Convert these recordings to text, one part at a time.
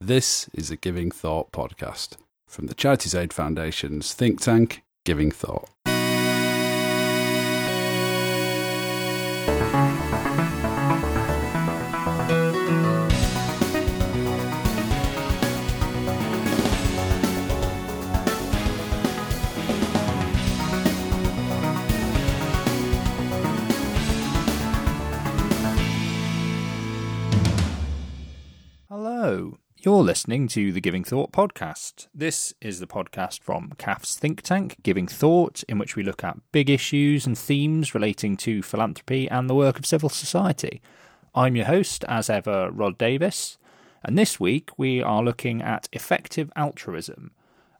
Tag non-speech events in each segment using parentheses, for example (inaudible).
This is a Giving Thought podcast from the Charities Aid Foundation's think tank, Giving Thought. You're listening to the Giving Thought podcast. This is the podcast from CAF's think tank, Giving Thought, in which we look at big issues and themes relating to philanthropy and the work of civil society. I'm your host, as ever, Rod Davis, and this week we are looking at effective altruism.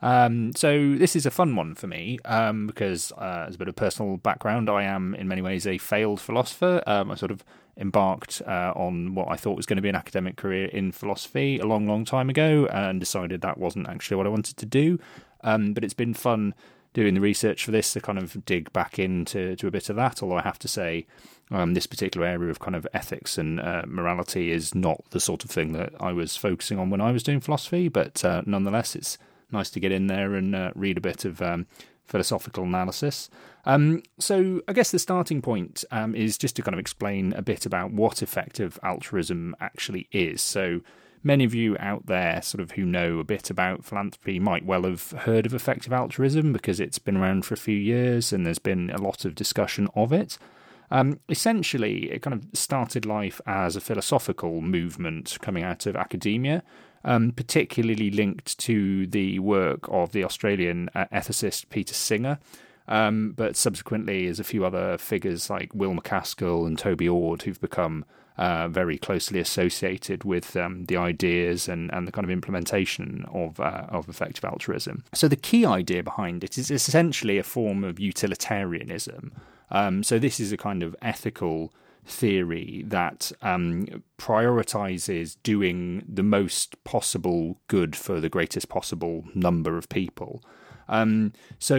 Um, so this is a fun one for me um, because, uh, as a bit of personal background, I am in many ways a failed philosopher. Um, I sort of embarked uh, on what I thought was going to be an academic career in philosophy a long, long time ago, and decided that wasn't actually what I wanted to do. Um, but it's been fun doing the research for this to kind of dig back into to a bit of that. Although I have to say, um, this particular area of kind of ethics and uh, morality is not the sort of thing that I was focusing on when I was doing philosophy. But uh, nonetheless, it's nice to get in there and uh, read a bit of um, philosophical analysis. Um, so, I guess the starting point um, is just to kind of explain a bit about what effective altruism actually is. So, many of you out there, sort of who know a bit about philanthropy, might well have heard of effective altruism because it's been around for a few years and there's been a lot of discussion of it. Um, essentially, it kind of started life as a philosophical movement coming out of academia um, particularly linked to the work of the Australian uh, ethicist Peter Singer. Um, but subsequently, there's a few other figures like Will MacAskill and Toby Ord who've become uh, very closely associated with um, the ideas and, and the kind of implementation of uh, of effective altruism. So the key idea behind it is essentially a form of utilitarianism. Um, so this is a kind of ethical theory that um, prioritizes doing the most possible good for the greatest possible number of people. Um, so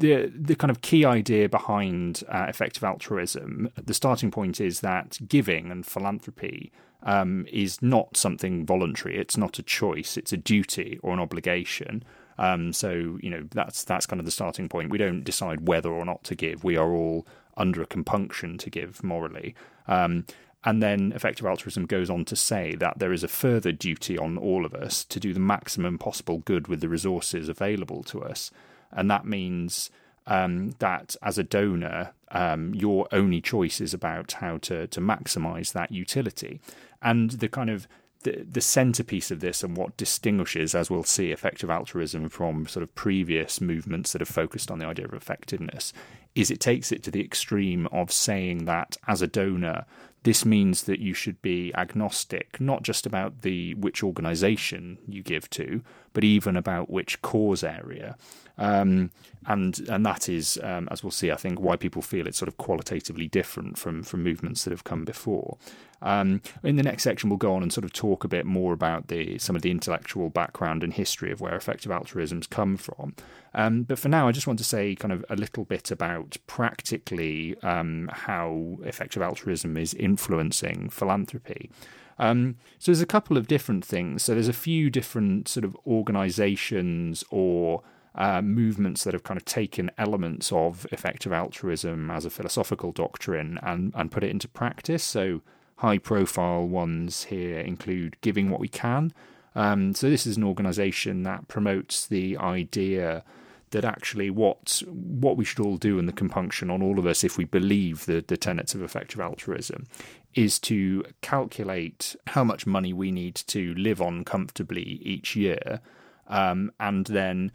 the the kind of key idea behind uh, effective altruism, the starting point is that giving and philanthropy um, is not something voluntary. It's not a choice. It's a duty or an obligation. Um, so you know that's that's kind of the starting point. We don't decide whether or not to give. We are all under a compunction to give morally. Um, and then effective altruism goes on to say that there is a further duty on all of us to do the maximum possible good with the resources available to us. And that means um, that as a donor, um, your only choice is about how to, to maximize that utility. And the kind of the, centerpiece of this and what distinguishes, as we'll see, effective altruism from sort of previous movements that have focused on the idea of effectiveness is it takes it to the extreme of saying that as a donor, this means that you should be agnostic, not just about the which organization you give to, but even about which cause area. Um, and and that is, um, as we'll see, I think why people feel it's sort of qualitatively different from from movements that have come before. Um, in the next section, we'll go on and sort of talk a bit more about the some of the intellectual background and history of where effective altruism's come from. Um, but for now, I just want to say kind of a little bit about practically um, how effective altruism is influencing philanthropy. Um, so there's a couple of different things. So there's a few different sort of organizations or uh, movements that have kind of taken elements of effective altruism as a philosophical doctrine and, and put it into practice. So, high profile ones here include Giving What We Can. Um, so, this is an organization that promotes the idea that actually what what we should all do and the compunction on all of us if we believe the, the tenets of effective altruism is to calculate how much money we need to live on comfortably each year um, and then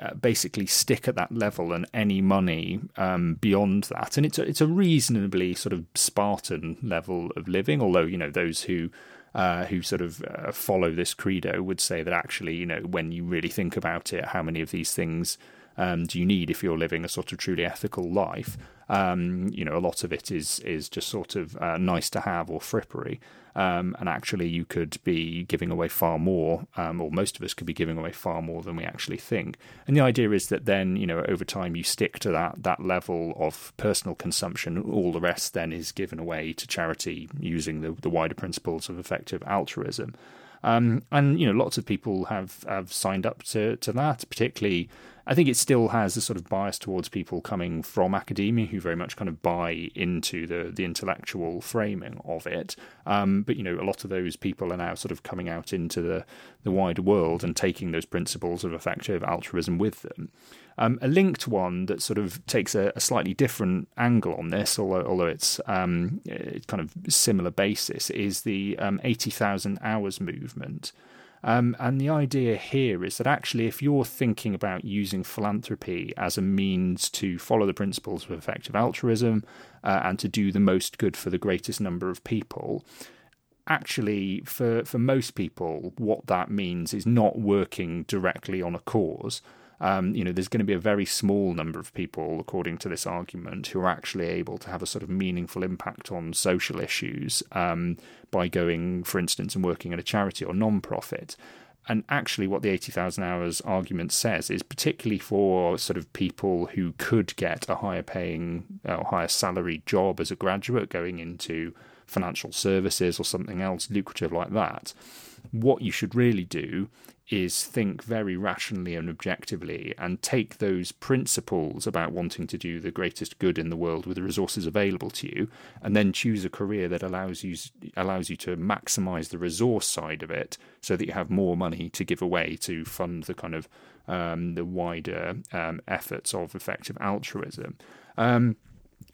uh, basically stick at that level and any money um, beyond that. And it's a, it's a reasonably sort of Spartan level of living, although, you know, those who uh, who sort of uh, follow this credo would say that actually, you know, when you really think about it, how many of these things um, do you need if you're living a sort of truly ethical life? Um, you know, a lot of it is is just sort of uh, nice to have or frippery. Um, and actually, you could be giving away far more, um, or most of us could be giving away far more than we actually think. And the idea is that then, you know, over time, you stick to that that level of personal consumption. All the rest then is given away to charity using the, the wider principles of effective altruism. Um, and you know, lots of people have have signed up to to that. Particularly, I think it still has a sort of bias towards people coming from academia who very much kind of buy into the the intellectual framing of it. Um, but you know, a lot of those people are now sort of coming out into the the wider world and taking those principles of effective altruism with them. Um, a linked one that sort of takes a, a slightly different angle on this, although, although it's, um, kind of similar basis, is the um, 80,000 hours movement. Um, and the idea here is that actually, if you're thinking about using philanthropy as a means to follow the principles of effective altruism uh, and to do the most good for the greatest number of people, actually, for, for most people, what that means is not working directly on a cause um, you know, there's going to be a very small number of people, according to this argument, who are actually able to have a sort of meaningful impact on social issues um, by going, for instance, and working at a charity or non-profit. And actually, what the 80,000 hours argument says is particularly for sort of people who could get a higher paying or uh, higher salaried job as a graduate going into financial services or something else lucrative like that. What you should really do is think very rationally and objectively and take those principles about wanting to do the greatest good in the world with the resources available to you and then choose a career that allows you allows you to maximize the resource side of it so that you have more money to give away to fund the kind of um, the wider um, efforts of effective altruism um,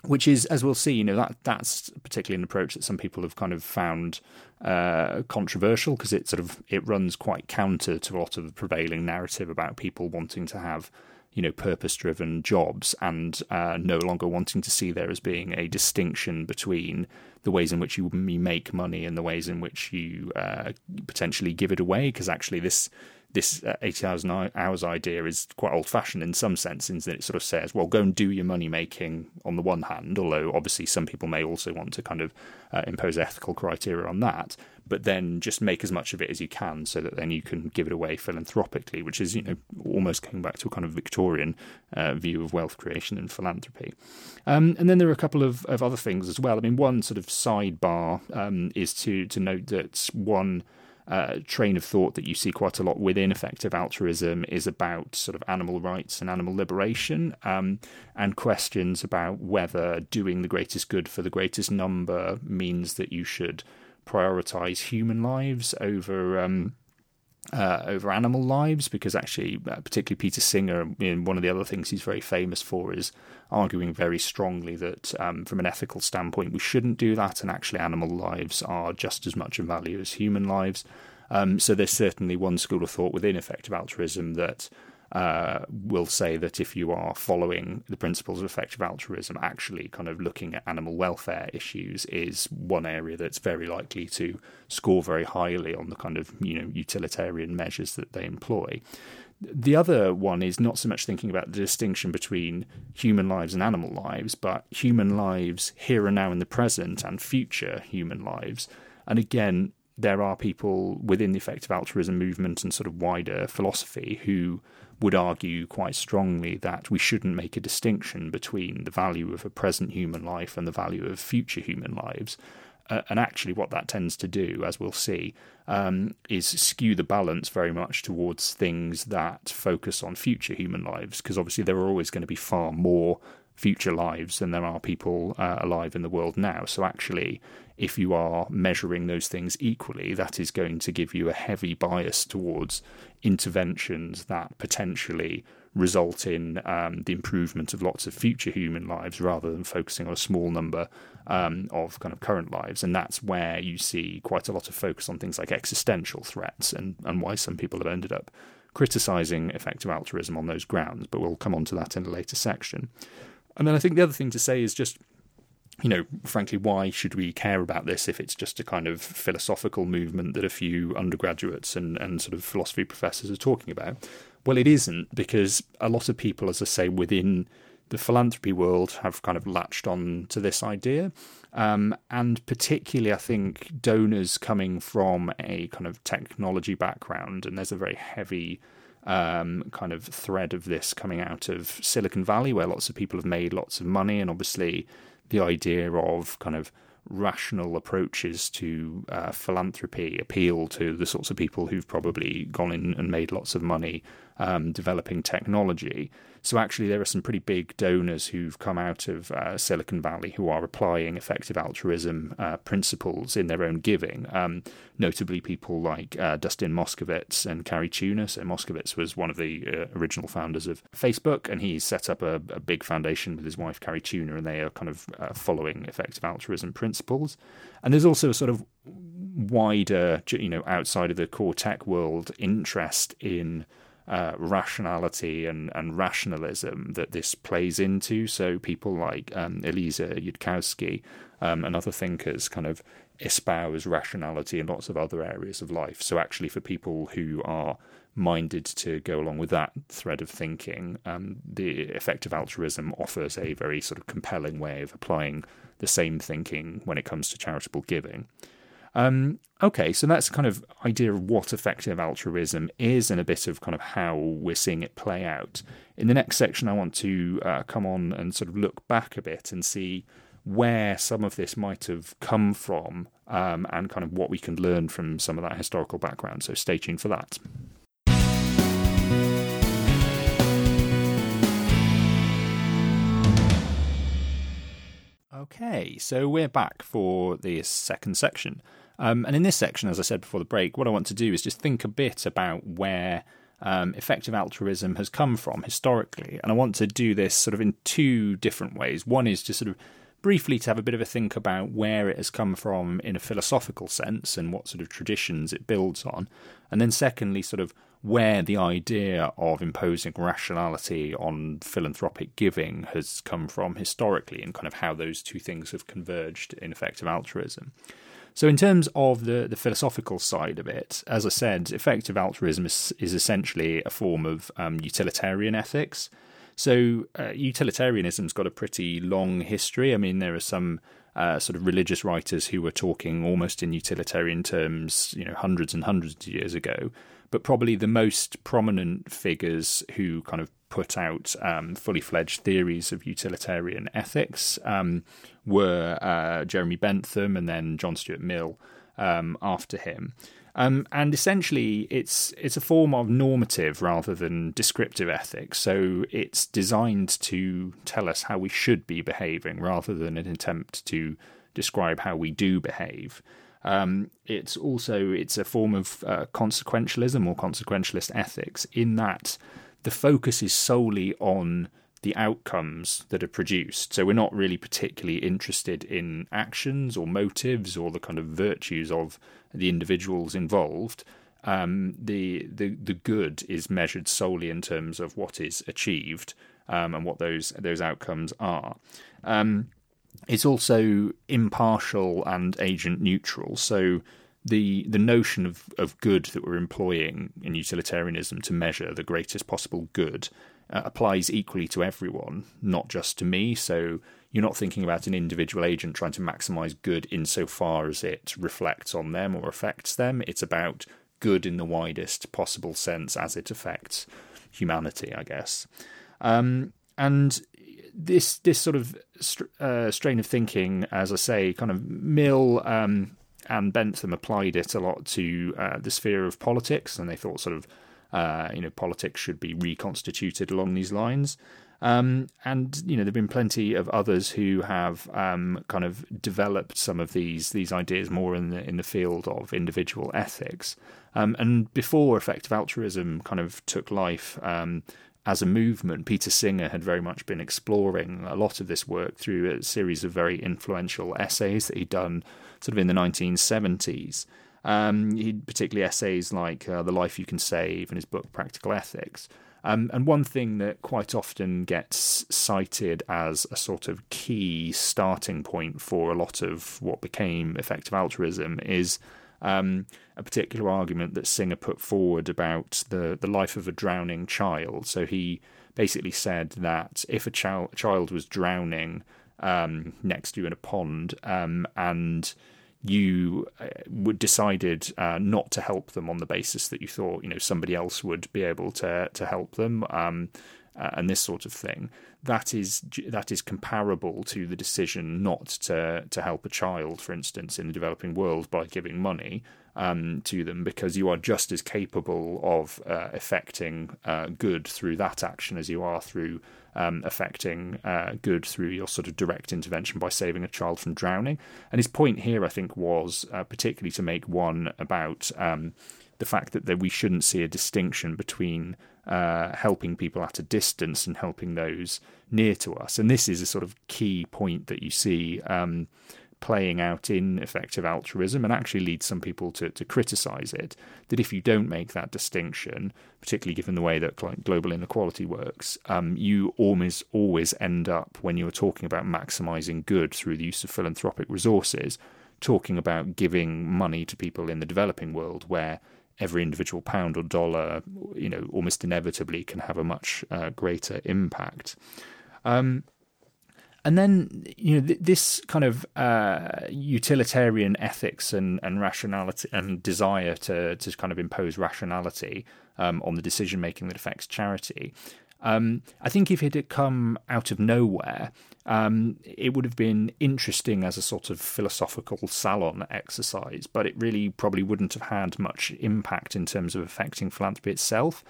which is, as we'll see, you know that that's particularly an approach that some people have kind of found uh, controversial because it sort of it runs quite counter to a lot of the prevailing narrative about people wanting to have you know purpose-driven jobs and uh, no longer wanting to see there as being a distinction between the ways in which you make money and the ways in which you uh, potentially give it away because actually this this uh, 80,000 hours idea is quite old fashioned in some sense, in that it sort of says, well, go and do your money making on the one hand, although obviously some people may also want to kind of uh, impose ethical criteria on that, but then just make as much of it as you can so that then you can give it away philanthropically, which is, you know, almost going back to a kind of Victorian uh, view of wealth creation and philanthropy. Um, and then there are a couple of, of other things as well. I mean, one sort of sidebar um, is to, to note that one uh, train of thought that you see quite a lot within effective altruism is about sort of animal rights and animal liberation, um, and questions about whether doing the greatest good for the greatest number means that you should prioritize human lives over um, uh, over animal lives because actually, uh, particularly Peter Singer, know, one of the other things he's very famous for is arguing very strongly that um, from an ethical standpoint we shouldn't do that, and actually animal lives are just as much of value as human lives. Um, so there's certainly one school of thought within effective altruism that uh, will say that if you are following the principles of effective altruism, actually kind of looking at animal welfare issues is one area that's very likely to score very highly on the kind of you know utilitarian measures that they employ. The other one is not so much thinking about the distinction between human lives and animal lives, but human lives here and now in the present and future human lives. And again, there are people within the effective altruism movement and sort of wider philosophy who would argue quite strongly that we shouldn't make a distinction between the value of a present human life and the value of future human lives. Uh, and actually, what that tends to do, as we'll see, um, is skew the balance very much towards things that focus on future human lives, because obviously there are always going to be far more future lives than there are people uh, alive in the world now. So, actually, if you are measuring those things equally, that is going to give you a heavy bias towards interventions that potentially result in um, the improvement of lots of future human lives rather than focusing on a small number um, of kind of current lives. And that's where you see quite a lot of focus on things like existential threats and, and why some people have ended up criticizing effective altruism on those grounds. But we'll come on to that in a later section. And then I think the other thing to say is just you know, frankly, why should we care about this if it's just a kind of philosophical movement that a few undergraduates and, and sort of philosophy professors are talking about? Well, it isn't because a lot of people, as I say, within the philanthropy world have kind of latched on to this idea. Um, and particularly, I think donors coming from a kind of technology background, and there's a very heavy um, kind of thread of this coming out of Silicon Valley, where lots of people have made lots of money, and obviously the idea of kind of rational approaches to uh, philanthropy appeal to the sorts of people who've probably gone in and made lots of money um, developing technology. So actually, there are some pretty big donors who've come out of uh, Silicon Valley who are applying effective altruism uh, principles in their own giving. Um, notably, people like uh, Dustin Moskovitz and Cari Tuna. So Moskovitz was one of the uh, original founders of Facebook, and he set up a, a, big foundation with his wife Cari Tuna, and they are kind of uh, following effective altruism principles. And there's also a sort of wider, you know, outside of the core tech world interest in uh, rationality and, and rationalism that this plays into. So people like um, Eliezer Yudkowsky um, and other thinkers kind of espouse rationality in lots of other areas of life. So actually, for people who are minded to go along with that thread of thinking, um, the effective altruism offers a very sort of compelling way of applying the same thinking when it comes to charitable giving. Um, okay, so that's kind of idea of what effective altruism is and a bit of kind of how we're seeing it play out. In the next section, I want to uh, come on and sort of look back a bit and see where some of this might have come from um, and kind of what we can learn from some of that historical background. So stay tuned for that. Okay, so we're back for the second section. Um, and in this section, as I said before the break, what I want to do is just think a bit about where um, effective altruism has come from historically. And I want to do this sort of in two different ways. One is to sort of briefly to have a bit of a think about where it has come from in a philosophical sense and what sort of traditions it builds on. And then, secondly, sort of where the idea of imposing rationality on philanthropic giving has come from historically and kind of how those two things have converged in effective altruism. So, in terms of the, the philosophical side of it, as I said, effective altruism is, is essentially a form of um, utilitarian ethics. So, uh, utilitarianism's got a pretty long history. I mean, there are some uh, sort of religious writers who were talking almost in utilitarian terms, you know, hundreds and hundreds of years ago. But probably the most prominent figures who kind of put out um, fully fledged theories of utilitarian ethics um, were uh, Jeremy Bentham and then John Stuart Mill um, after him. Um, and essentially, it's it's a form of normative rather than descriptive ethics. So it's designed to tell us how we should be behaving rather than an attempt to describe how we do behave. Um, it's also it's a form of uh, consequentialism or consequentialist ethics in that the focus is solely on the outcomes that are produced. So we're not really particularly interested in actions or motives or the kind of virtues of the individuals involved. Um, the the the good is measured solely in terms of what is achieved um, and what those those outcomes are. Um, it's also impartial and agent neutral. So the the notion of, of good that we're employing in utilitarianism to measure the greatest possible good uh, applies equally to everyone, not just to me. So you're not thinking about an individual agent trying to maximize good insofar as it reflects on them or affects them. It's about good in the widest possible sense as it affects humanity, I guess. Um, and this this sort of uh, strain of thinking, as I say, kind of Mill um, and Bentham applied it a lot to uh, the sphere of politics, and they thought sort of uh, you know politics should be reconstituted along these lines. Um, and you know, there've been plenty of others who have um, kind of developed some of these these ideas more in the in the field of individual ethics. Um, and before effective altruism kind of took life um, as a movement, Peter Singer had very much been exploring a lot of this work through a series of very influential essays that he'd done sort of in the 1970s. Um, he particularly essays like uh, "The Life You Can Save" and his book "Practical Ethics." Um, and one thing that quite often gets cited as a sort of key starting point for a lot of what became effective altruism is um, a particular argument that Singer put forward about the, the life of a drowning child. So he basically said that if a child, child was drowning um, next to you in a pond um, and you uh, would decided uh, not to help them on the basis that you thought you know somebody else would be able to to help them um, uh, and this sort of thing. That is that is comparable to the decision not to to help a child for instance in the developing world by giving money um, to them because you are just as capable of uh, affecting uh, good through that action as you are through um, affecting uh, good through your sort of direct intervention by saving a child from drowning. And his point here, I think, was uh, particularly to make one about um, the fact that, that we shouldn't see a distinction between uh, helping people at a distance and helping those near to us. And this is a sort of key point that you see um, playing out in effective altruism and actually leads some people to, to criticize it. That if you don't make that distinction, particularly given the way that global inequality works, um, you almost always end up, when you're talking about maximizing good through the use of philanthropic resources, talking about giving money to people in the developing world where every individual pound or dollar, you know, almost inevitably can have a much uh, greater impact. Um, and then you know th- this kind of uh, utilitarian ethics and, and rationality and desire to to kind of impose rationality um, on the decision making that affects charity. Um, I think if it had come out of nowhere, um, it would have been interesting as a sort of philosophical salon exercise, but it really probably wouldn't have had much impact in terms of affecting philanthropy itself.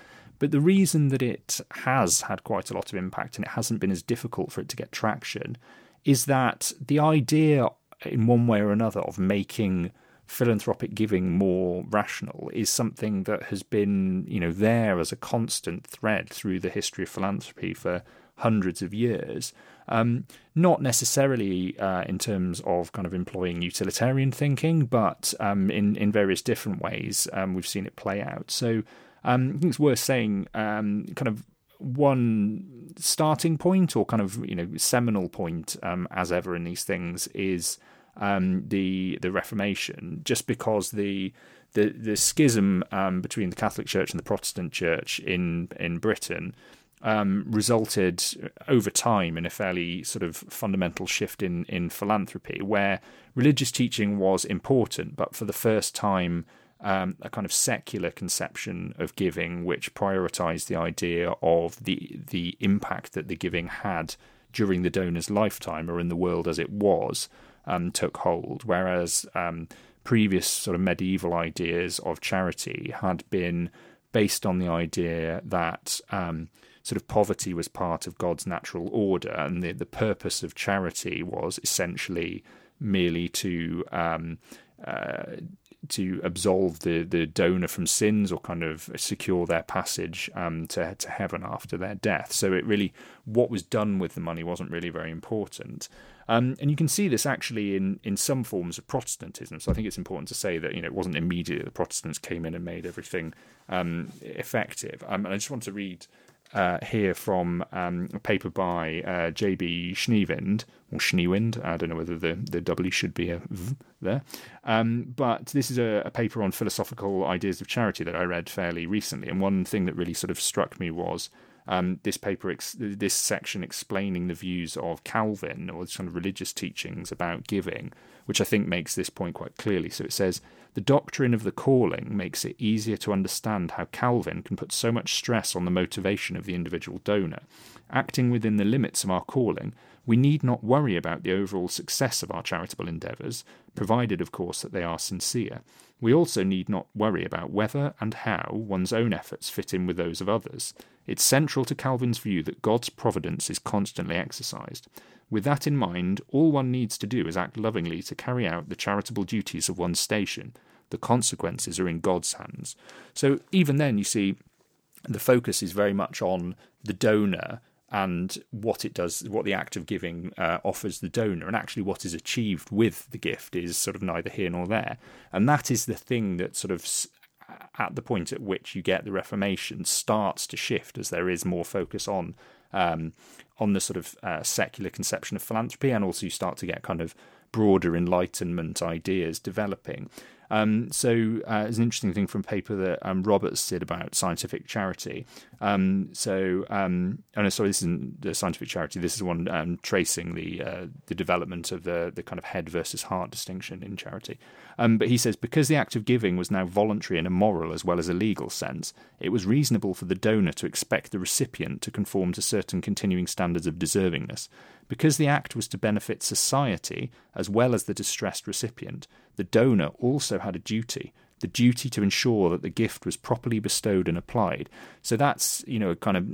But the reason that it has had quite a lot of impact and it hasn't been as difficult for it to get traction is that the idea, in one way or another, of making philanthropic giving more rational is something that has been, you know, there as a constant thread through the history of philanthropy for hundreds of years. Um, not necessarily uh, in terms of kind of employing utilitarian thinking, but um, in in various different ways um, we've seen it play out. So um, I think it's worth saying, um, kind of one starting point or kind of you know seminal point, um, as ever in these things, is um, the the Reformation. Just because the the the schism um, between the Catholic Church and the Protestant Church in in Britain. Um, resulted over time in a fairly sort of fundamental shift in, in philanthropy, where religious teaching was important, but for the first time, um, a kind of secular conception of giving, which prioritized the idea of the the impact that the giving had during the donor's lifetime or in the world as it was, um, took hold. Whereas um, previous sort of medieval ideas of charity had been based on the idea that um, sort of poverty was part of God's natural order, and the the purpose of charity was essentially merely to um, uh, to absolve the, the donor from sins or kind of secure their passage um, to to heaven after their death. So it really what was done with the money wasn't really very important. Um, and you can see this actually in, in some forms of Protestantism. So I think it's important to say that you know it wasn't immediately the Protestants came in and made everything um, effective. Um, and I just want to read uh, here from um, a paper by uh, J.B. Schneewind, or Schneewind, I don't know whether the, the W should be a V there. Um, but this is a, a, paper on philosophical ideas of charity that I read fairly recently. And one thing that really sort of struck me was um, this paper, ex- this section explaining the views of Calvin or some of religious teachings about giving, which I think makes this point quite clearly. So it says, the doctrine of the calling makes it easier to understand how Calvin can put so much stress on the motivation of the individual donor. Acting within the limits of our calling, we need not worry about the overall success of our charitable endeavours, provided, of course, that they are sincere. We also need not worry about whether and how one's own efforts fit in with those of others. It's central to Calvin's view that God's providence is constantly exercised. With that in mind, all one needs to do is act lovingly to carry out the charitable duties of one's station. The consequences are in God's hands. So even then, you see, the focus is very much on the donor and what it does, what the act of giving uh, offers the donor, and actually what is achieved with the gift is sort of neither here nor there. And that is the thing that sort of at the point at which you get the Reformation starts to shift as there is more focus on um, on the sort of uh, secular conception of philanthropy, and also you start to get kind of broader Enlightenment ideas developing. Um, so uh, it's an interesting thing from a paper that um, Roberts did about scientific charity. Um, so, um, oh no, sorry, this isn't the scientific charity. This is one um, tracing the uh, the development of the the kind of head versus heart distinction in charity. Um, but he says because the act of giving was now voluntary in a moral as well as a legal sense, it was reasonable for the donor to expect the recipient to conform to certain continuing standards of deservingness. Because the act was to benefit society as well as the distressed recipient, the donor also had a duty the duty to ensure that the gift was properly bestowed and applied. So that's, you know, kind of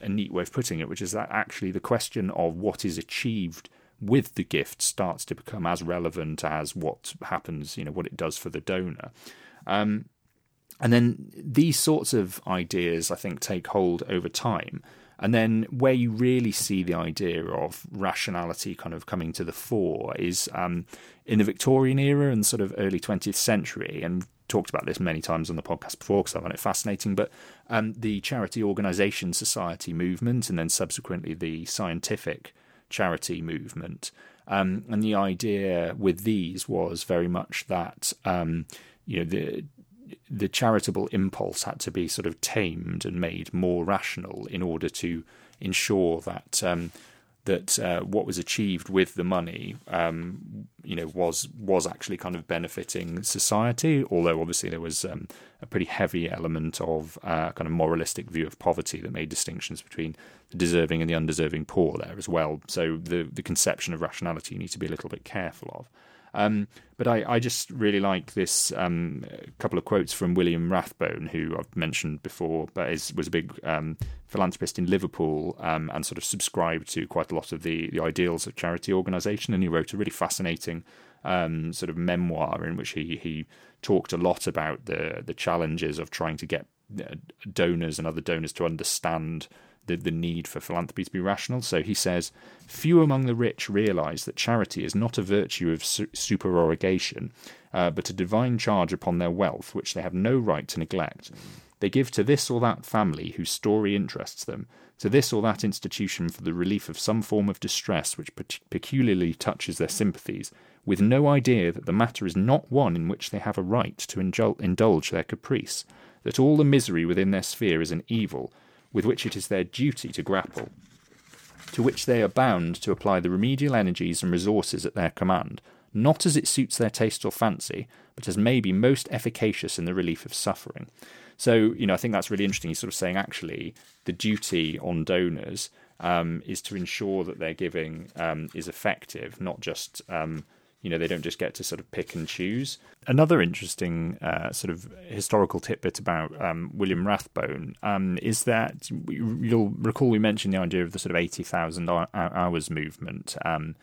a neat way of putting it, which is that actually the question of what is achieved with the gift starts to become as relevant as what happens, you know, what it does for the donor. Um, and then these sorts of ideas, I think, take hold over time. And then where you really see the idea of rationality kind of coming to the fore is um, in the Victorian era and sort of early 20th century. And talked about this many times on the podcast before because I find it fascinating. But um, the charity organisation society movement and then subsequently the scientific charity movement. Um, and the idea with these was very much that um, you know the the charitable impulse had to be sort of tamed and made more rational in order to ensure that um, that uh, what was achieved with the money, um, you know, was was actually kind of benefiting society. Although obviously there was um, a pretty heavy element of uh, kind of moralistic view of poverty that made distinctions between the deserving and the undeserving poor there as well. So the the conception of rationality you need to be a little bit careful of. Um, but I, I, just really like this um, couple of quotes from William Rathbone, who I've mentioned before, but is, was a big um, philanthropist in Liverpool um, and sort of subscribed to quite a lot of the, the ideals of charity organisation. And he wrote a really fascinating um, sort of memoir in which he, he talked a lot about the the challenges of trying to get uh, donors and other donors to understand the, the need for philanthropy to be rational. So he says, Few among the rich realize that charity is not a virtue of su- supererogation, uh, but a divine charge upon their wealth, which they have no right to neglect. They give to this or that family whose story interests them, to this or that institution for the relief of some form of distress which pe- peculiarly touches their sympathies, with no idea that the matter is not one in which they have a right to indulge their caprice, that all the misery within their sphere is an evil, with which it is their duty to grapple, to which they are bound to apply the remedial energies and resources at their command, not as it suits their taste or fancy, but as may be most efficacious in the relief of suffering. So, you know, I think that's really interesting. He's sort of saying actually the duty on donors um, is to ensure that their giving um, is effective, not just um, you know they don't just get to sort of pick and choose. Another interesting uh, sort of historical tidbit about um, William Rathbone um, is that you'll recall we mentioned the idea of the sort of eighty thousand hours movement. Um,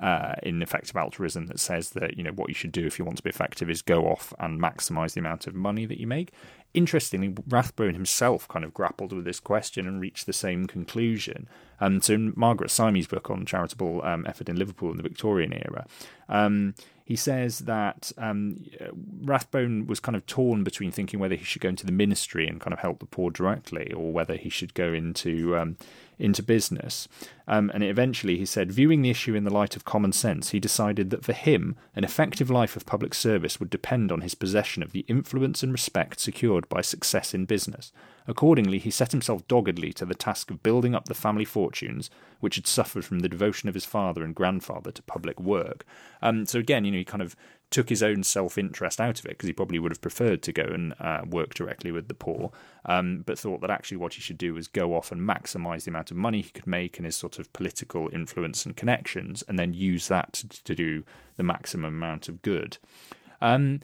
uh, in effective altruism that says that you know what you should do if you want to be effective is go off and maximize the amount of money that you make. Interestingly, Rathbone himself kind of grappled with this question and reached the same conclusion. Um, so, in Margaret Simey's book on charitable um, effort in Liverpool in the Victorian era, um, he says that um, Rathbone was kind of torn between thinking whether he should go into the ministry and kind of help the poor directly, or whether he should go into um, into business. Um, and eventually, he said, viewing the issue in the light of common sense, he decided that for him, an effective life of public service would depend on his possession of the influence and respect secured by success in business. Accordingly, he set himself doggedly to the task of building up the family fortunes, which had suffered from the devotion of his father and grandfather to public work. Um, so again, you know, he kind of took his own self interest out of it because he probably would have preferred to go and uh, work directly with the poor, um, but thought that actually what he should do was go off and maximize the amount of money he could make and his sort of political influence and connections, and then use that to, do the maximum amount of good. Um,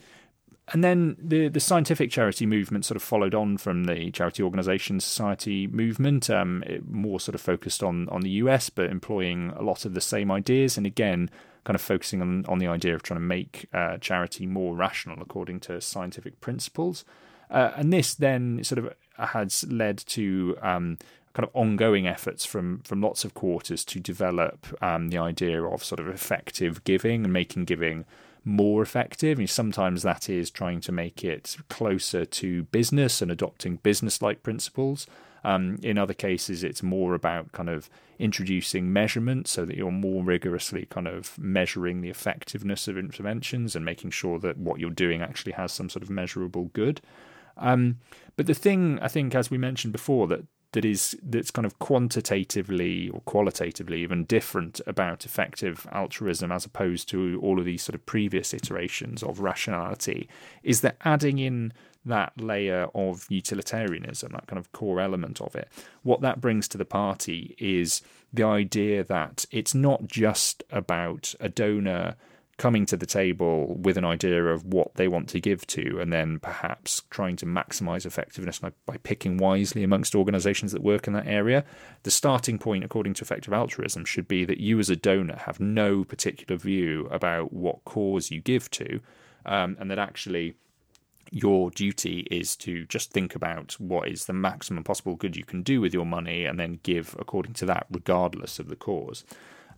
and then the the scientific charity movement sort of followed on from the charity organisation society movement, um, more sort of focused on on the US, but employing a lot of the same ideas. And again, kind of focusing on, on the idea of trying to make uh, charity more rational according to scientific principles. Uh, and this then sort of has led to um, kind of ongoing efforts from from lots of quarters to develop um, the idea of sort of effective giving and making giving more effective. And sometimes that is trying to make it closer to business and adopting business like principles. Um, in other cases, it's more about kind of introducing measurement so that you're more rigorously kind of measuring the effectiveness of interventions and making sure that what you're doing actually has some sort of measurable good. Um, but the thing I think, as we mentioned before, that that is that's kind of quantitatively or qualitatively even different about effective altruism as opposed to all of these sort of previous iterations of rationality is that adding in that layer of utilitarianism, that kind of core element of it, what that brings to the party is the idea that it's not just about a donor coming to the table with an idea of what they want to give to, and then perhaps trying to maximize effectiveness by, picking wisely amongst organizations that work in that area. The starting point, according to effective altruism, should be that you as a donor have no particular view about what cause you give to, um, and that actually your duty is to just think about what is the maximum possible good you can do with your money and then give according to that, regardless of the cause.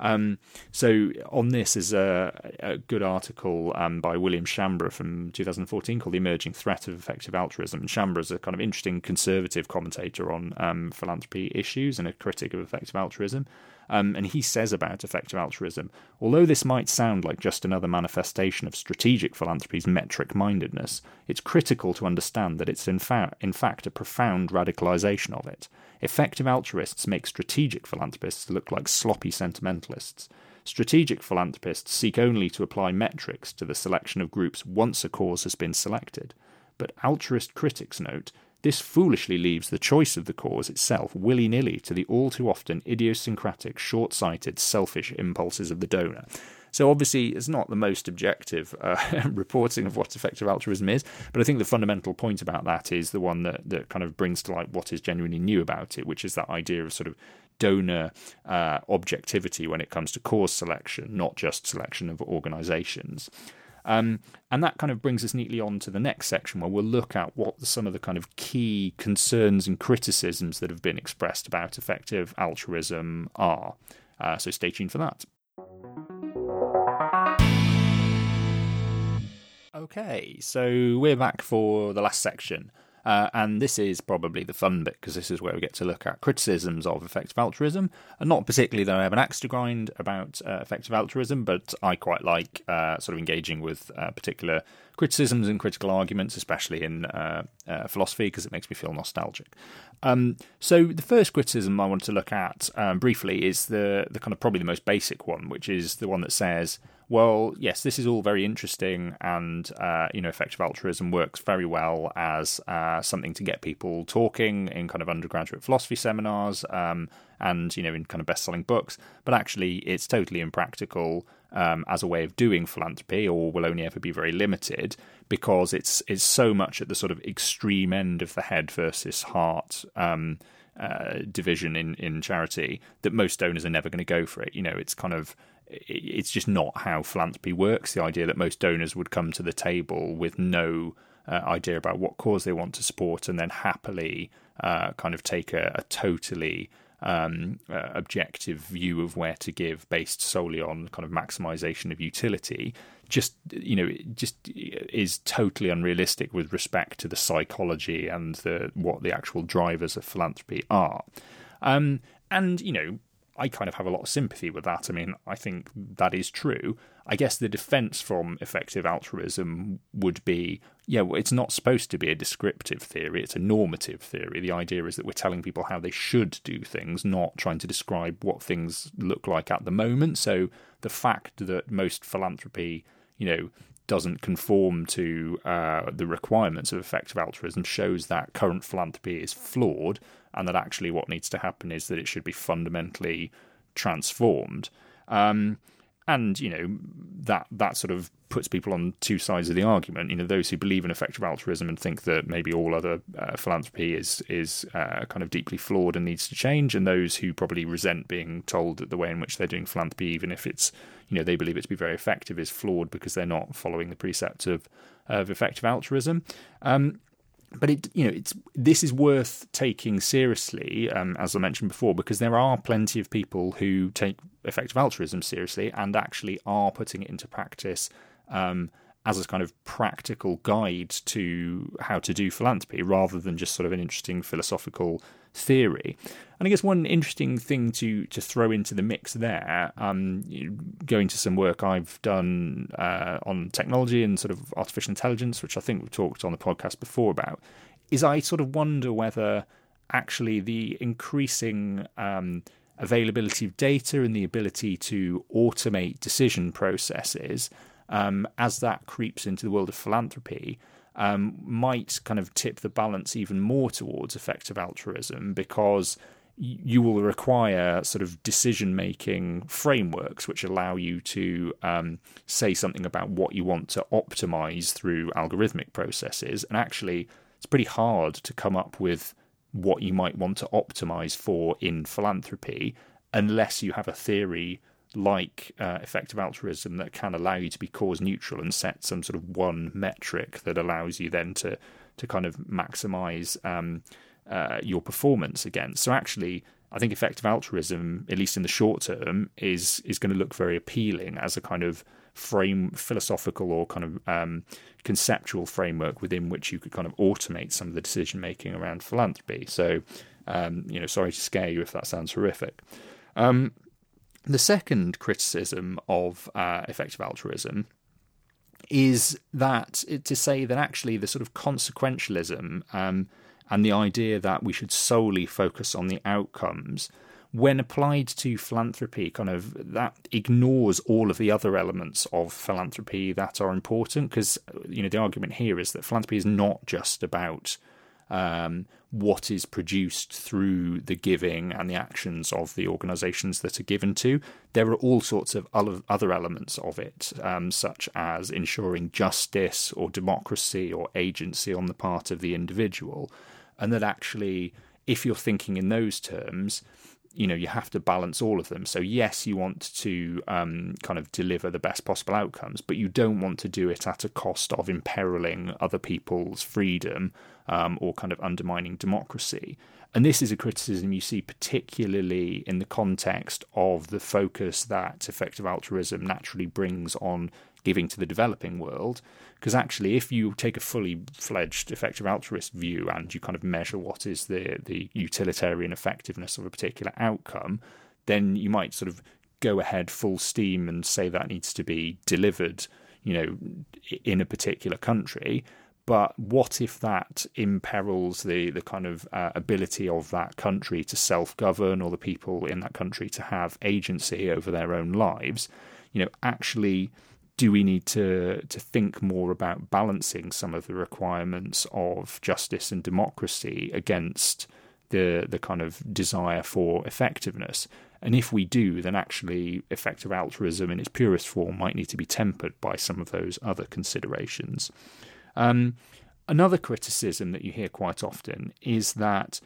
Um, so on this is a, a good article um, by William Schambra from 2014 called "The Emerging Threat of Effective Altruism." And Schambra is a kind of interesting conservative commentator on um, philanthropy issues and a critic of effective altruism. Um, and he says about effective altruism although this might sound like just another manifestation of strategic philanthropy's metric mindedness, it's critical to understand that it's in, fa- in fact a profound radicalization of it. Effective altruists make strategic philanthropists look like sloppy sentimentalists. Strategic philanthropists seek only to apply metrics to the selection of groups once a cause has been selected. But altruist critics note this foolishly leaves the choice of the cause itself willy nilly to the all too often idiosyncratic, short sighted, selfish impulses of the donor. So obviously, it's not the most objective uh, (laughs) reporting of what effective altruism is, but I think the fundamental point about that is the one that, that kind of brings to light what is genuinely new about it, which is that idea of sort of donor uh, objectivity when it comes to cause selection, not just selection of organizations. Um, and that kind of brings us neatly on to the next section where we'll look at what some of the kind of key concerns and criticisms that have been expressed about effective altruism are. Uh, so stay tuned for that. Okay, so we're back for the last section. Uh, and this is probably the fun bit because this is where we get to look at criticisms of effective altruism. And not particularly that I have an axe to grind about uh, effective altruism, but I quite like uh, sort of engaging with uh, particular criticisms and critical arguments, especially in uh, uh, philosophy, because it makes me feel nostalgic. Um, so the first criticism I want to look at um, briefly is the the kind of probably the most basic one, which is the one that says well, yes, this is all very interesting, and uh, you know, effective altruism works very well as uh, something to get people talking in kind of undergraduate philosophy seminars, um, and you know, in kind of best-selling books. But actually, it's totally impractical um, as a way of doing philanthropy, or will only ever be very limited because it's it's so much at the sort of extreme end of the head versus heart. Um, uh, division in, in charity that most donors are never going to go for it. You know, it's kind of it's just not how philanthropy works. The idea that most donors would come to the table with no uh, idea about what cause they want to support and then happily uh, kind of take a, a totally um, uh, objective view of where to give based solely on kind of maximization of utility just you know just is totally unrealistic with respect to the psychology and the what the actual drivers of philanthropy are. Um, and you know I kind of have a lot of sympathy with that. I mean, I think that is true. I guess the defense from effective altruism would be yeah, well, it's not supposed to be a descriptive theory, it's a normative theory. The idea is that we're telling people how they should do things, not trying to describe what things look like at the moment. So the fact that most philanthropy, you know, doesn't conform to uh, the requirements of effective altruism shows that current philanthropy is flawed and that actually what needs to happen is that it should be fundamentally transformed. Um, and you know that that sort of puts people on two sides of the argument. You know, those who believe in effective altruism and think that maybe all other uh, philanthropy is is uh, kind of deeply flawed and needs to change, and those who probably resent being told that the way in which they're doing philanthropy, even if it's you know they believe it to be very effective, is flawed because they're not following the precepts of of effective altruism. Um, but it you know it's this is worth taking seriously um, as i mentioned before because there are plenty of people who take effective altruism seriously and actually are putting it into practice um, as a kind of practical guide to how to do philanthropy rather than just sort of an interesting philosophical theory. And I guess one interesting thing to to throw into the mix there, um, going to some work I've done uh, on technology and sort of artificial intelligence, which I think we've talked on the podcast before about, is I sort of wonder whether actually the increasing um, availability of data and the ability to automate decision processes um, as that creeps into the world of philanthropy um, might kind of tip the balance even more towards effective altruism because you will require sort of decision making frameworks which allow you to um, say something about what you want to optimize through algorithmic processes. And actually, it's pretty hard to come up with what you might want to optimize for in philanthropy unless you have a theory like uh, effective altruism that can allow you to be cause neutral and set some sort of one metric that allows you then to to kind of maximize um, uh, your performance against. So actually, I think effective altruism, at least in the short term, is is going to look very appealing as a kind of frame, philosophical or kind of um, conceptual framework within which you could kind of automate some of the decision making around philanthropy. So, um, you know, sorry to scare you if that sounds horrific. Um, the second criticism of uh, effective altruism is that to say that actually the sort of consequentialism um, and the idea that we should solely focus on the outcomes when applied to philanthropy kind of that ignores all of the other elements of philanthropy that are important because you know the argument here is that philanthropy is not just about um, what is produced through the giving and the actions of the organisations that are given to. There are all sorts of other elements of it, um, such as ensuring justice or democracy or agency on the part of the individual. And that actually, if you're thinking in those terms, you know you have to balance all of them so yes you want to um, kind of deliver the best possible outcomes but you don't want to do it at a cost of imperiling other people's freedom um, or kind of undermining democracy. And this is a criticism you see particularly in the context of the focus that effective altruism naturally brings on giving to the developing world. Because actually, if you take a fully fledged effective altruist view and you kind of measure what is the, the utilitarian effectiveness of a particular outcome, then you might sort of go ahead full steam and say that needs to be delivered, you know, in a particular country. But what if that imperils the, the kind of uh, ability of that country to self govern or the people in that country to have agency over their own lives? You know, actually, do we need to, to think more about balancing some of the requirements of justice and democracy against the the kind of desire for effectiveness? And if we do, then actually effective altruism in its purest form might need to be tempered by some of those other considerations. Um, another criticism that you hear quite often is that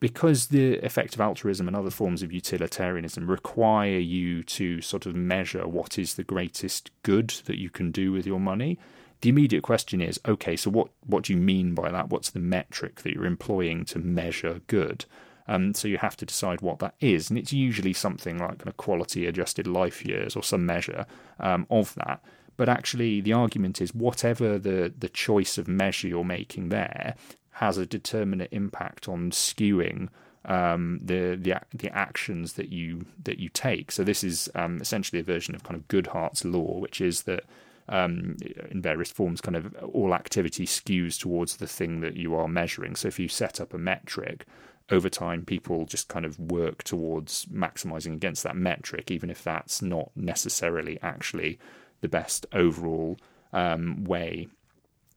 because the effective altruism and other forms of utilitarianism require you to sort of measure what is the greatest good that you can do with your money, the immediate question is okay, so what, what do you mean by that? What's the metric that you're employing to measure good? Um, so you have to decide what that is, and it's usually something like a quality adjusted life years or some measure um, of that. But actually, the argument is whatever the, the choice of measure you're making there has a determinate impact on skewing um, the the the actions that you that you take. So this is um, essentially a version of kind of Goodhart's law, which is that um, in various forms, kind of all activity skews towards the thing that you are measuring. So if you set up a metric, over time, people just kind of work towards maximizing against that metric, even if that's not necessarily actually the best overall um, way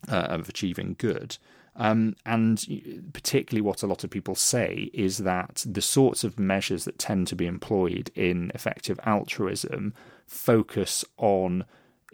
uh, of achieving good. Um, and particularly, what a lot of people say is that the sorts of measures that tend to be employed in effective altruism focus on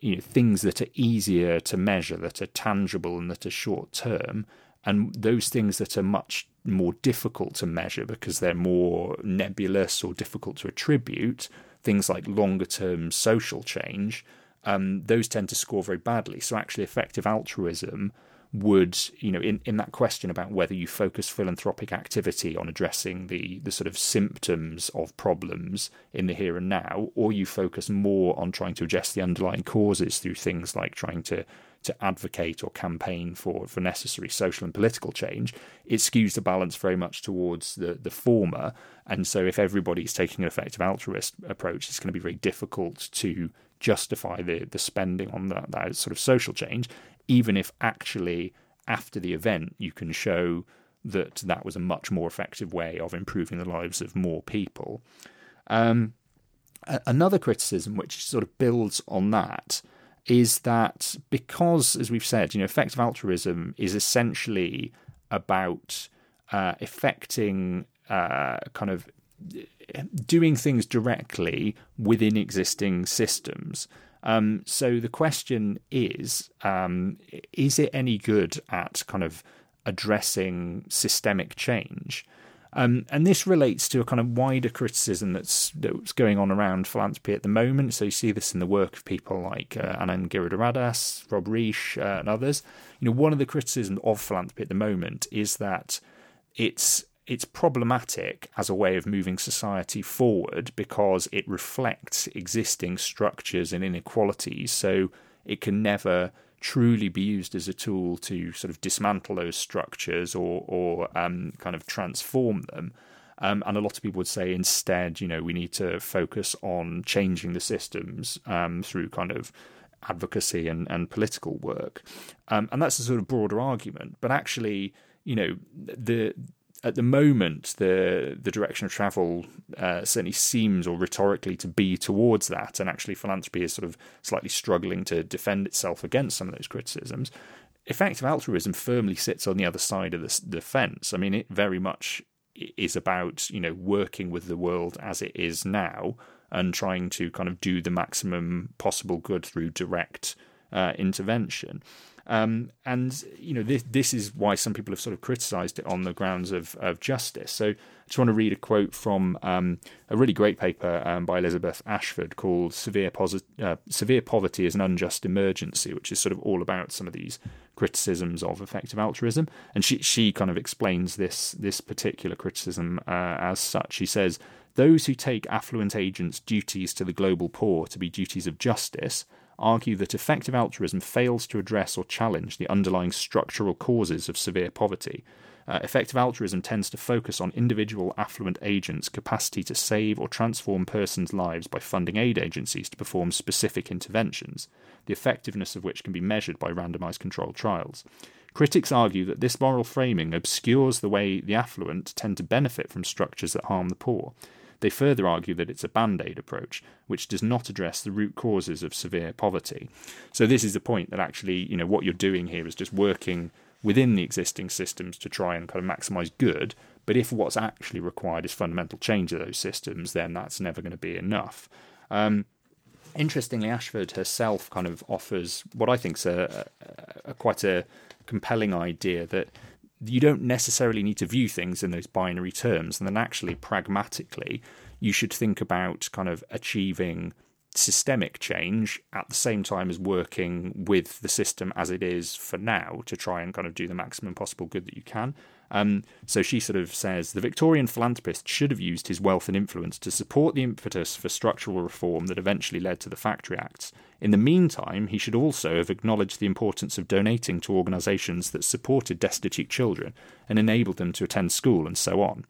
you know, things that are easier to measure, that are tangible, and that are short term. And those things that are much more difficult to measure because they're more nebulous or difficult to attribute, things like longer term social change, um, those tend to score very badly. So, actually, effective altruism would, you know, in, in that question about whether you focus philanthropic activity on addressing the, the sort of symptoms of problems in the here and now, or you focus more on trying to address the underlying causes through things like trying to to advocate or campaign for, for necessary social and political change, it skews the balance very much towards the, the former. And so, if everybody's taking an effective altruist approach, it's going to be very difficult to justify the, the spending on that, that sort of social change even if actually after the event you can show that that was a much more effective way of improving the lives of more people. Um, another criticism, which sort of builds on that, is that because, as we've said, you know, effective altruism is essentially about uh, affecting uh, kind of doing things directly within existing systems. Um, so the question is um, is it any good at kind of addressing systemic change? Um, and this relates to a kind of wider criticism that's that's going on around philanthropy at the moment. So you see this in the work of people like uh, Anand Giridharadas, Rob Reich, uh, and others. You know, one of the criticisms of philanthropy at the moment is that it's it's problematic as a way of moving society forward because it reflects existing structures and inequalities. So it can never truly be used as a tool to sort of dismantle those structures or, or um, kind of transform them. Um, and a lot of people would say instead, you know, we need to focus on changing the systems um, through kind of advocacy and, and political work. Um, and that's a sort of broader argument. But actually, you know, the at the moment, the the direction of travel uh, certainly seems, or rhetorically, to be towards that. And actually, philanthropy is sort of slightly struggling to defend itself against some of those criticisms. Effective altruism firmly sits on the other side of the, the fence. I mean, it very much is about you know working with the world as it is now and trying to kind of do the maximum possible good through direct uh, intervention. Um, and you know this this is why some people have sort of criticised it on the grounds of, of justice. So I just want to read a quote from um, a really great paper um, by Elizabeth Ashford called "Severe, Posit- uh, Severe Poverty is an Unjust Emergency," which is sort of all about some of these criticisms of effective altruism. And she she kind of explains this this particular criticism uh, as such. She says those who take affluent agents' duties to the global poor to be duties of justice argue that effective altruism fails to address or challenge the underlying structural causes of severe poverty. Uh, effective altruism tends to focus on individual affluent agents' capacity to save or transform persons' lives by funding aid agencies to perform specific interventions, the effectiveness of which can be measured by randomized controlled trials. Critics argue that this moral framing obscures the way the affluent tend to benefit from structures that harm the poor. They further argue that it's a band aid approach, which does not address the root causes of severe poverty. So, this is the point that actually, you know, what you're doing here is just working within the existing systems to try and kind of maximize good. But if what's actually required is fundamental change of those systems, then that's never going to be enough. Um, interestingly, Ashford herself kind of offers what I think is a, a, a quite a compelling idea that you don't necessarily need to view things in those binary terms. And then, actually, pragmatically, you should think about kind of achieving systemic change at the same time as working with the system as it is for now to try and kind of do the maximum possible good that you can. Um, so she sort of says the Victorian philanthropist should have used his wealth and influence to support the impetus for structural reform that eventually led to the Factory Acts. In the meantime, he should also have acknowledged the importance of donating to organisations that supported destitute children and enabled them to attend school and so on.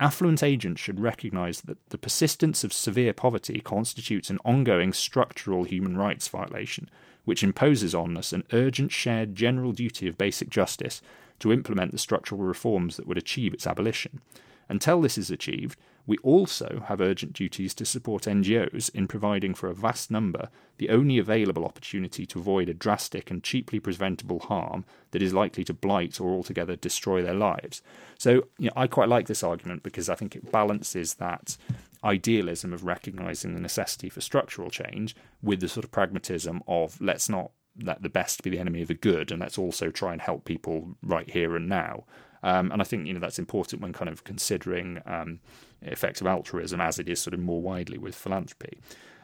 Affluent agents should recognise that the persistence of severe poverty constitutes an ongoing structural human rights violation, which imposes on us an urgent shared general duty of basic justice to implement the structural reforms that would achieve its abolition. Until this is achieved, we also have urgent duties to support NGOs in providing for a vast number the only available opportunity to avoid a drastic and cheaply preventable harm that is likely to blight or altogether destroy their lives. So, you know, I quite like this argument because I think it balances that idealism of recognizing the necessity for structural change with the sort of pragmatism of let's not let the best be the enemy of the good, and let's also try and help people right here and now. Um, and I think you know that's important when kind of considering um, of altruism as it is sort of more widely with philanthropy.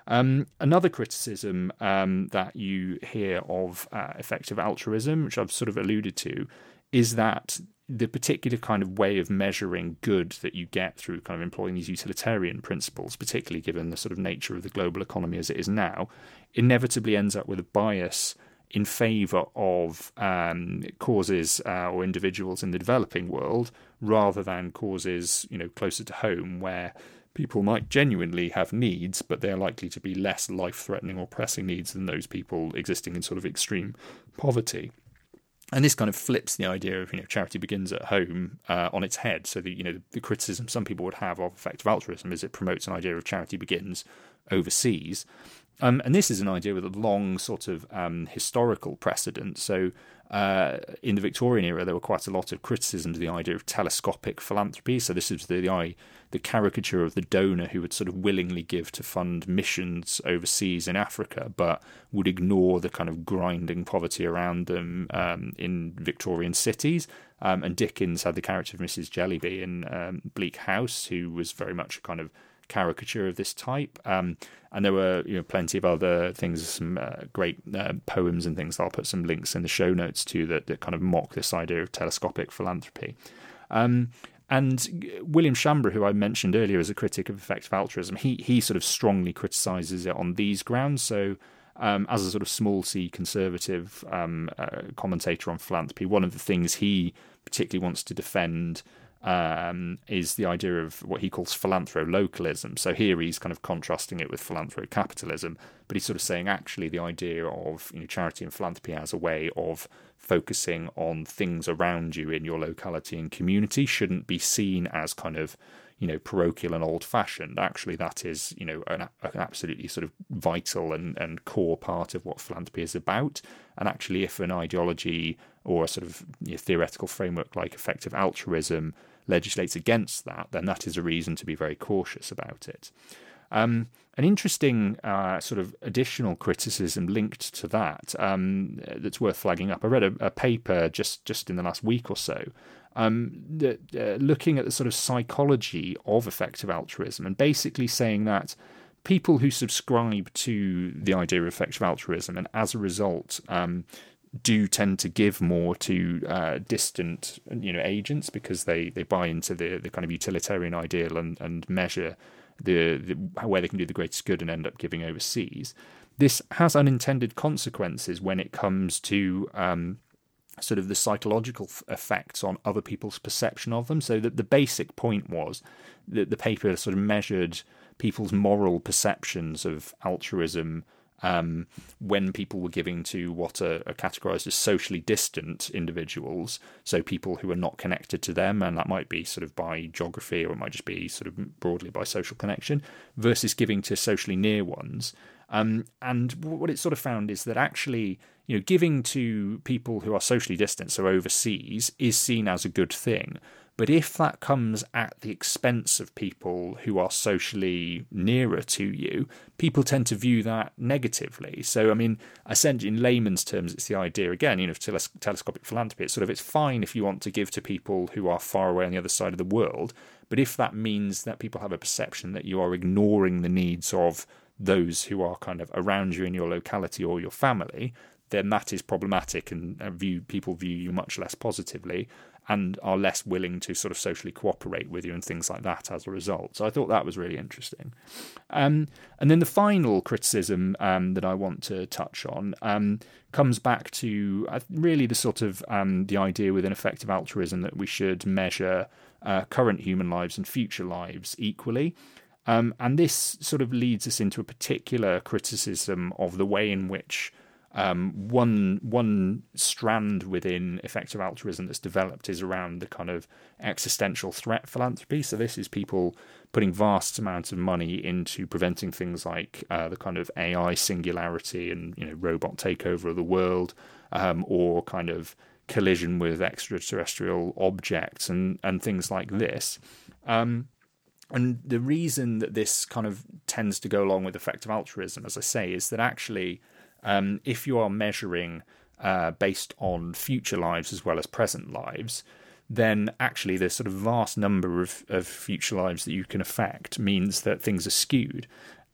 Um, another criticism um, that you hear of uh, effective altruism, which I've sort of alluded to, is that the particular kind of way of measuring good that you get through kind of employing these utilitarian principles, particularly given the sort of nature of the global economy as it is now, inevitably ends up with a bias in favour of um, causes uh, or individuals in the developing world rather than causes you know closer to home where people might genuinely have needs, but they're likely to be less life threatening or pressing needs than those people existing in sort of extreme poverty. And this kind of flips the idea of you know charity begins at home uh, on its head. So the you know the criticism some people would have of effective altruism is it promotes an idea of charity begins overseas, um, and this is an idea with a long sort of um, historical precedent. So, uh, in the Victorian era, there were quite a lot of criticisms of the idea of telescopic philanthropy. So, this is the, the, the caricature of the donor who would sort of willingly give to fund missions overseas in Africa, but would ignore the kind of grinding poverty around them um, in Victorian cities. Um, and Dickens had the character of Mrs. Jellyby in um, Bleak House, who was very much a kind of caricature of this type. Um, and there were you know plenty of other things, some uh, great uh, poems and things. I'll put some links in the show notes to that, that kind of mock this idea of telescopic philanthropy. Um, and William Schambra, who I mentioned earlier as a critic of effective altruism, he he sort of strongly criticises it on these grounds. So. Um, as a sort of small c conservative um, uh, commentator on philanthropy, one of the things he particularly wants to defend um, is the idea of what he calls philanthrolocalism. So here he's kind of contrasting it with philanthrocapitalism, but he's sort of saying actually the idea of you know, charity and philanthropy as a way of focusing on things around you in your locality and community shouldn't be seen as kind of you know parochial and old fashioned actually that is you know an, an, absolutely sort of vital and, and core part of what philanthropy is about and actually if an ideology or a sort of you know, theoretical framework like effective altruism legislates against that, then that is a reason to be very cautious about it. Um, an interesting uh, sort of additional criticism linked to that um, that's worth flagging up. I read a, a, paper just just in the last week or so, um, that, uh, looking at the sort of psychology of effective altruism and basically saying that people who subscribe to the idea of effective altruism and as a result um, do tend to give more to uh, distant, you know, agents because they, they buy into the, the kind of utilitarian ideal and, and measure the, the where they can do the greatest good and end up giving overseas. This has unintended consequences when it comes to um, sort of the psychological effects on other people's perception of them. So that the basic point was that the paper sort of measured people's moral perceptions of altruism um, when people were giving to what are, are, categorized as socially distant individuals, so people who are not connected to them, and that might be sort of by geography or it might just be sort of broadly by social connection, versus giving to socially near ones. Um, and what it sort of found is that actually, you know, giving to people who are socially distant, so overseas, is seen as a good thing. But if that comes at the expense of people who are socially nearer to you, people tend to view that negatively. So, I mean, essentially, in layman's terms, it's the idea again, you know, of teles- telescopic philanthropy. It's sort of it's fine if you want to give to people who are far away on the other side of the world, but if that means that people have a perception that you are ignoring the needs of those who are kind of around you in your locality or your family, then that is problematic and uh, view people view you much less positively and are less willing to sort of socially cooperate with you and things like that as a result. So I thought that was really interesting. Um, and then the final criticism um, that I want to touch on um, comes back to uh, really the sort of um, the idea within effective altruism that we should measure uh, current human lives and future lives equally. Um, and this sort of leads us into a particular criticism of the way in which um, one one strand within effective altruism that's developed is around the kind of existential threat philanthropy. So this is people putting vast amounts of money into preventing things like uh, the kind of AI singularity and you know robot takeover of the world, um, or kind of collision with extraterrestrial objects and and things like this. Um, and the reason that this kind of tends to go along with effective altruism, as I say, is that actually um, if you are measuring uh, based on future lives as well as present lives, then actually the sort of vast number of, of future lives that you can affect means that things are skewed.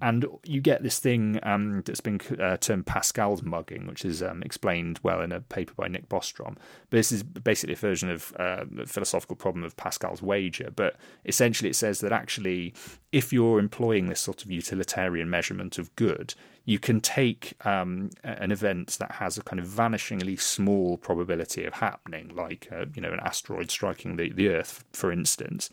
And you get this thing um, that's been uh, termed Pascal's mugging, which is um, explained well in a paper by Nick Bostrom. But this is basically a version of uh, the philosophical problem of Pascal's wager. But essentially, it says that actually, if you're employing this sort of utilitarian measurement of good, you can take um, an event that has a kind of vanishingly small probability of happening, like uh, you know an asteroid striking the, the Earth, for instance.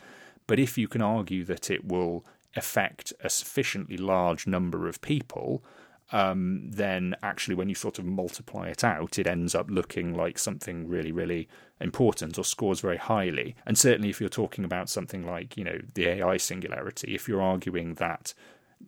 But if you can argue that it will affect a sufficiently large number of people, um, then actually when you sort of multiply it out, it ends up looking like something really, really important or scores very highly. And certainly if you're talking about something like, you know, the AI singularity, if you're arguing that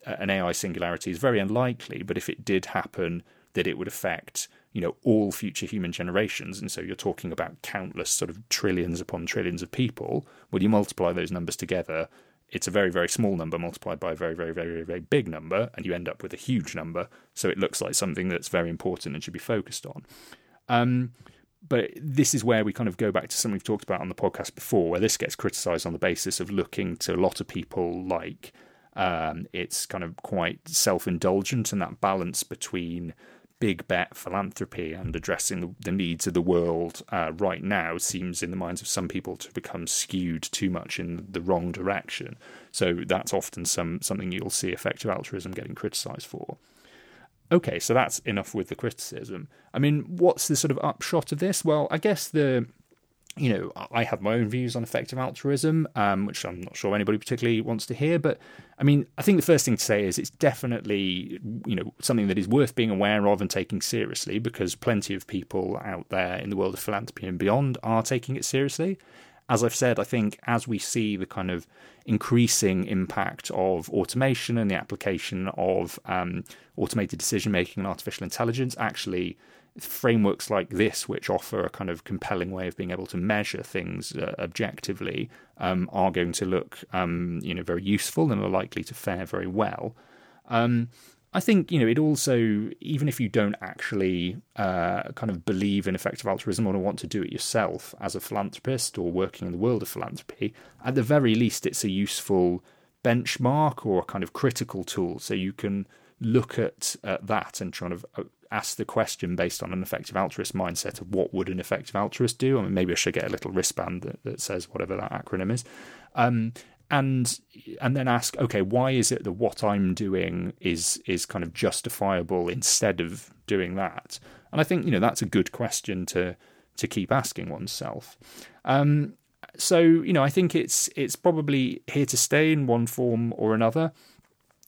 an AI singularity is very unlikely, but if it did happen, that it would affect you know all future human generations and so you're talking about countless sort of trillions upon trillions of people when you multiply those numbers together it's a very very small number multiplied by a very very very very big number and you end up with a huge number. So it looks like something that's very important and should be focused on. Um, but this is where we kind of go back to something we've talked about on the podcast before where this gets criticized on the basis of looking to a lot of people like um, it's kind of quite self indulgent, and that balance between big bet philanthropy and addressing the, the needs of the world uh, right now seems, in the minds of some people, to become skewed too much in the wrong direction. So that's often some something you'll see effective altruism getting criticised for. Okay, so that's enough with the criticism. I mean, what's the sort of upshot of this? Well, I guess the you know, I have my own views on effective altruism, um, which I'm not sure anybody particularly wants to hear. But I mean, I think the first thing to say is it's definitely, you know, something that is worth being aware of and taking seriously because plenty of people out there in the world of philanthropy and beyond are taking it seriously. As I've said, I think as we see the kind of increasing impact of automation and the application of um, automated decision making and artificial intelligence, actually frameworks like this, which offer a kind of compelling way of being able to measure things uh, objectively, um, are going to look, um, you know, very useful and are likely to fare very well. Um, I think you know it also, even if you don't actually uh, kind of believe in effective altruism or want to do it yourself as a philanthropist or working in the world of philanthropy, at the very least, it's a useful benchmark or a kind of critical tool, so you can look at, at that and try to uh, ask the question based on an effective altruist mindset of what would an effective altruist do. I mean, maybe I should get a little wristband that, that says whatever that acronym is. Um, and and then ask, okay, why is it that what I'm doing is is kind of justifiable instead of doing that? And I think you know that's a good question to to keep asking oneself. Um, so you know, I think it's it's probably here to stay in one form or another.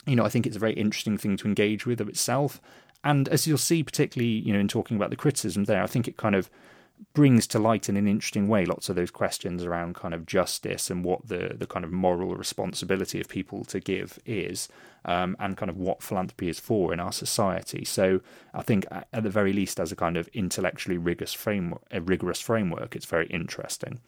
You know, I think it's a very interesting thing to engage with of itself. And as you'll see, particularly you know in talking about the criticism there, I think it kind of brings to light in an interesting way lots of those questions around kind of justice and what the the kind of moral responsibility of people to give is, um, and kind of what philanthropy is for in our society. So I think at the very least, as a kind of intellectually rigorous framework, a rigorous framework, it's very interesting.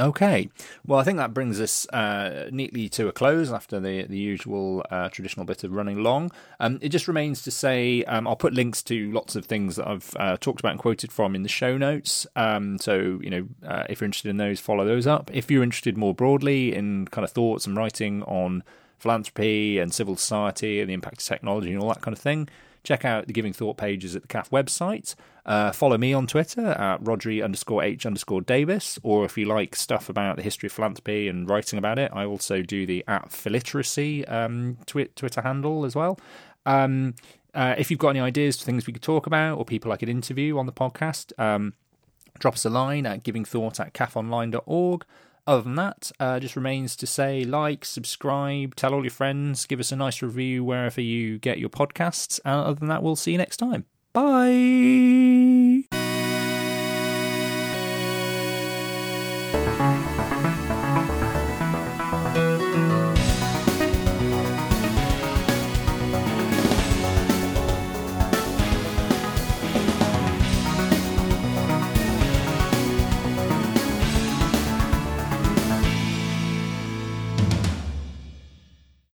Okay, well, I think that brings us uh, neatly to a close after the the usual uh, traditional bit of running long. Um, it just remains to say um, I'll put links to lots of things that I've uh, talked about and quoted from in the show notes. Um, so you know, uh, if you're interested in those, follow those up. If you're interested more broadly in kind of thoughts and writing on philanthropy and civil society and the impact of technology and all that kind of thing, check out the Giving Thought pages at the CAF website. Uh, follow me on Twitter at Rhodri underscore H underscore Davies, or if you like stuff about the history of philanthropy and writing about it, I also do the at Philiteracy um, twi- Twitter handle as well. Um, uh, if you've got any ideas for things we could talk about or people I could interview on the podcast, um, drop us a line at givingthought at cafonline.org. Other than that, uh, just remains to say like, subscribe, tell all your friends, give us a nice review wherever you get your podcasts. And other than that, we'll see you next time. Bye.